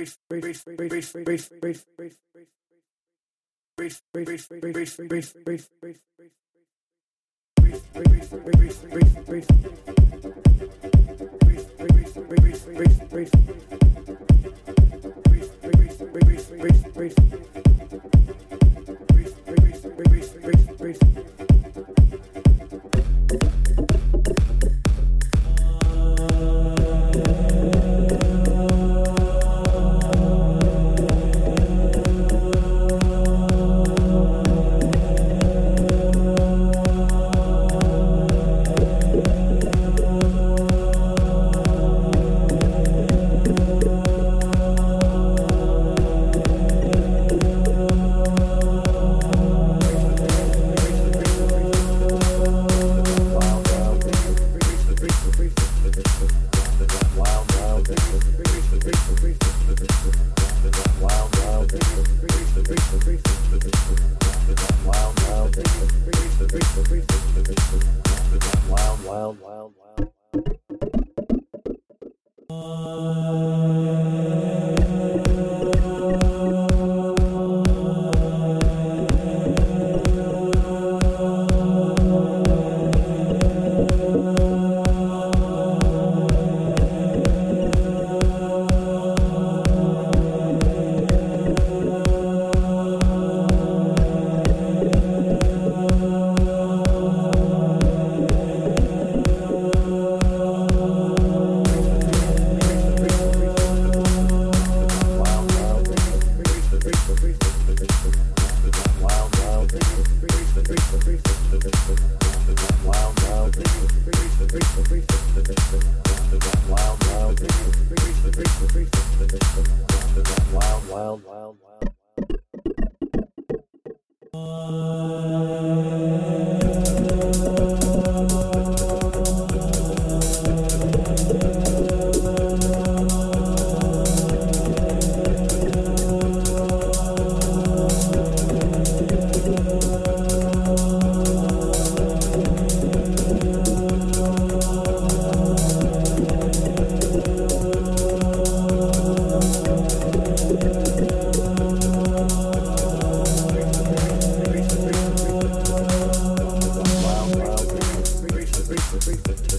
Brief, brief, brief, brief, brief. wild, wild, wild. wild, wild, wild.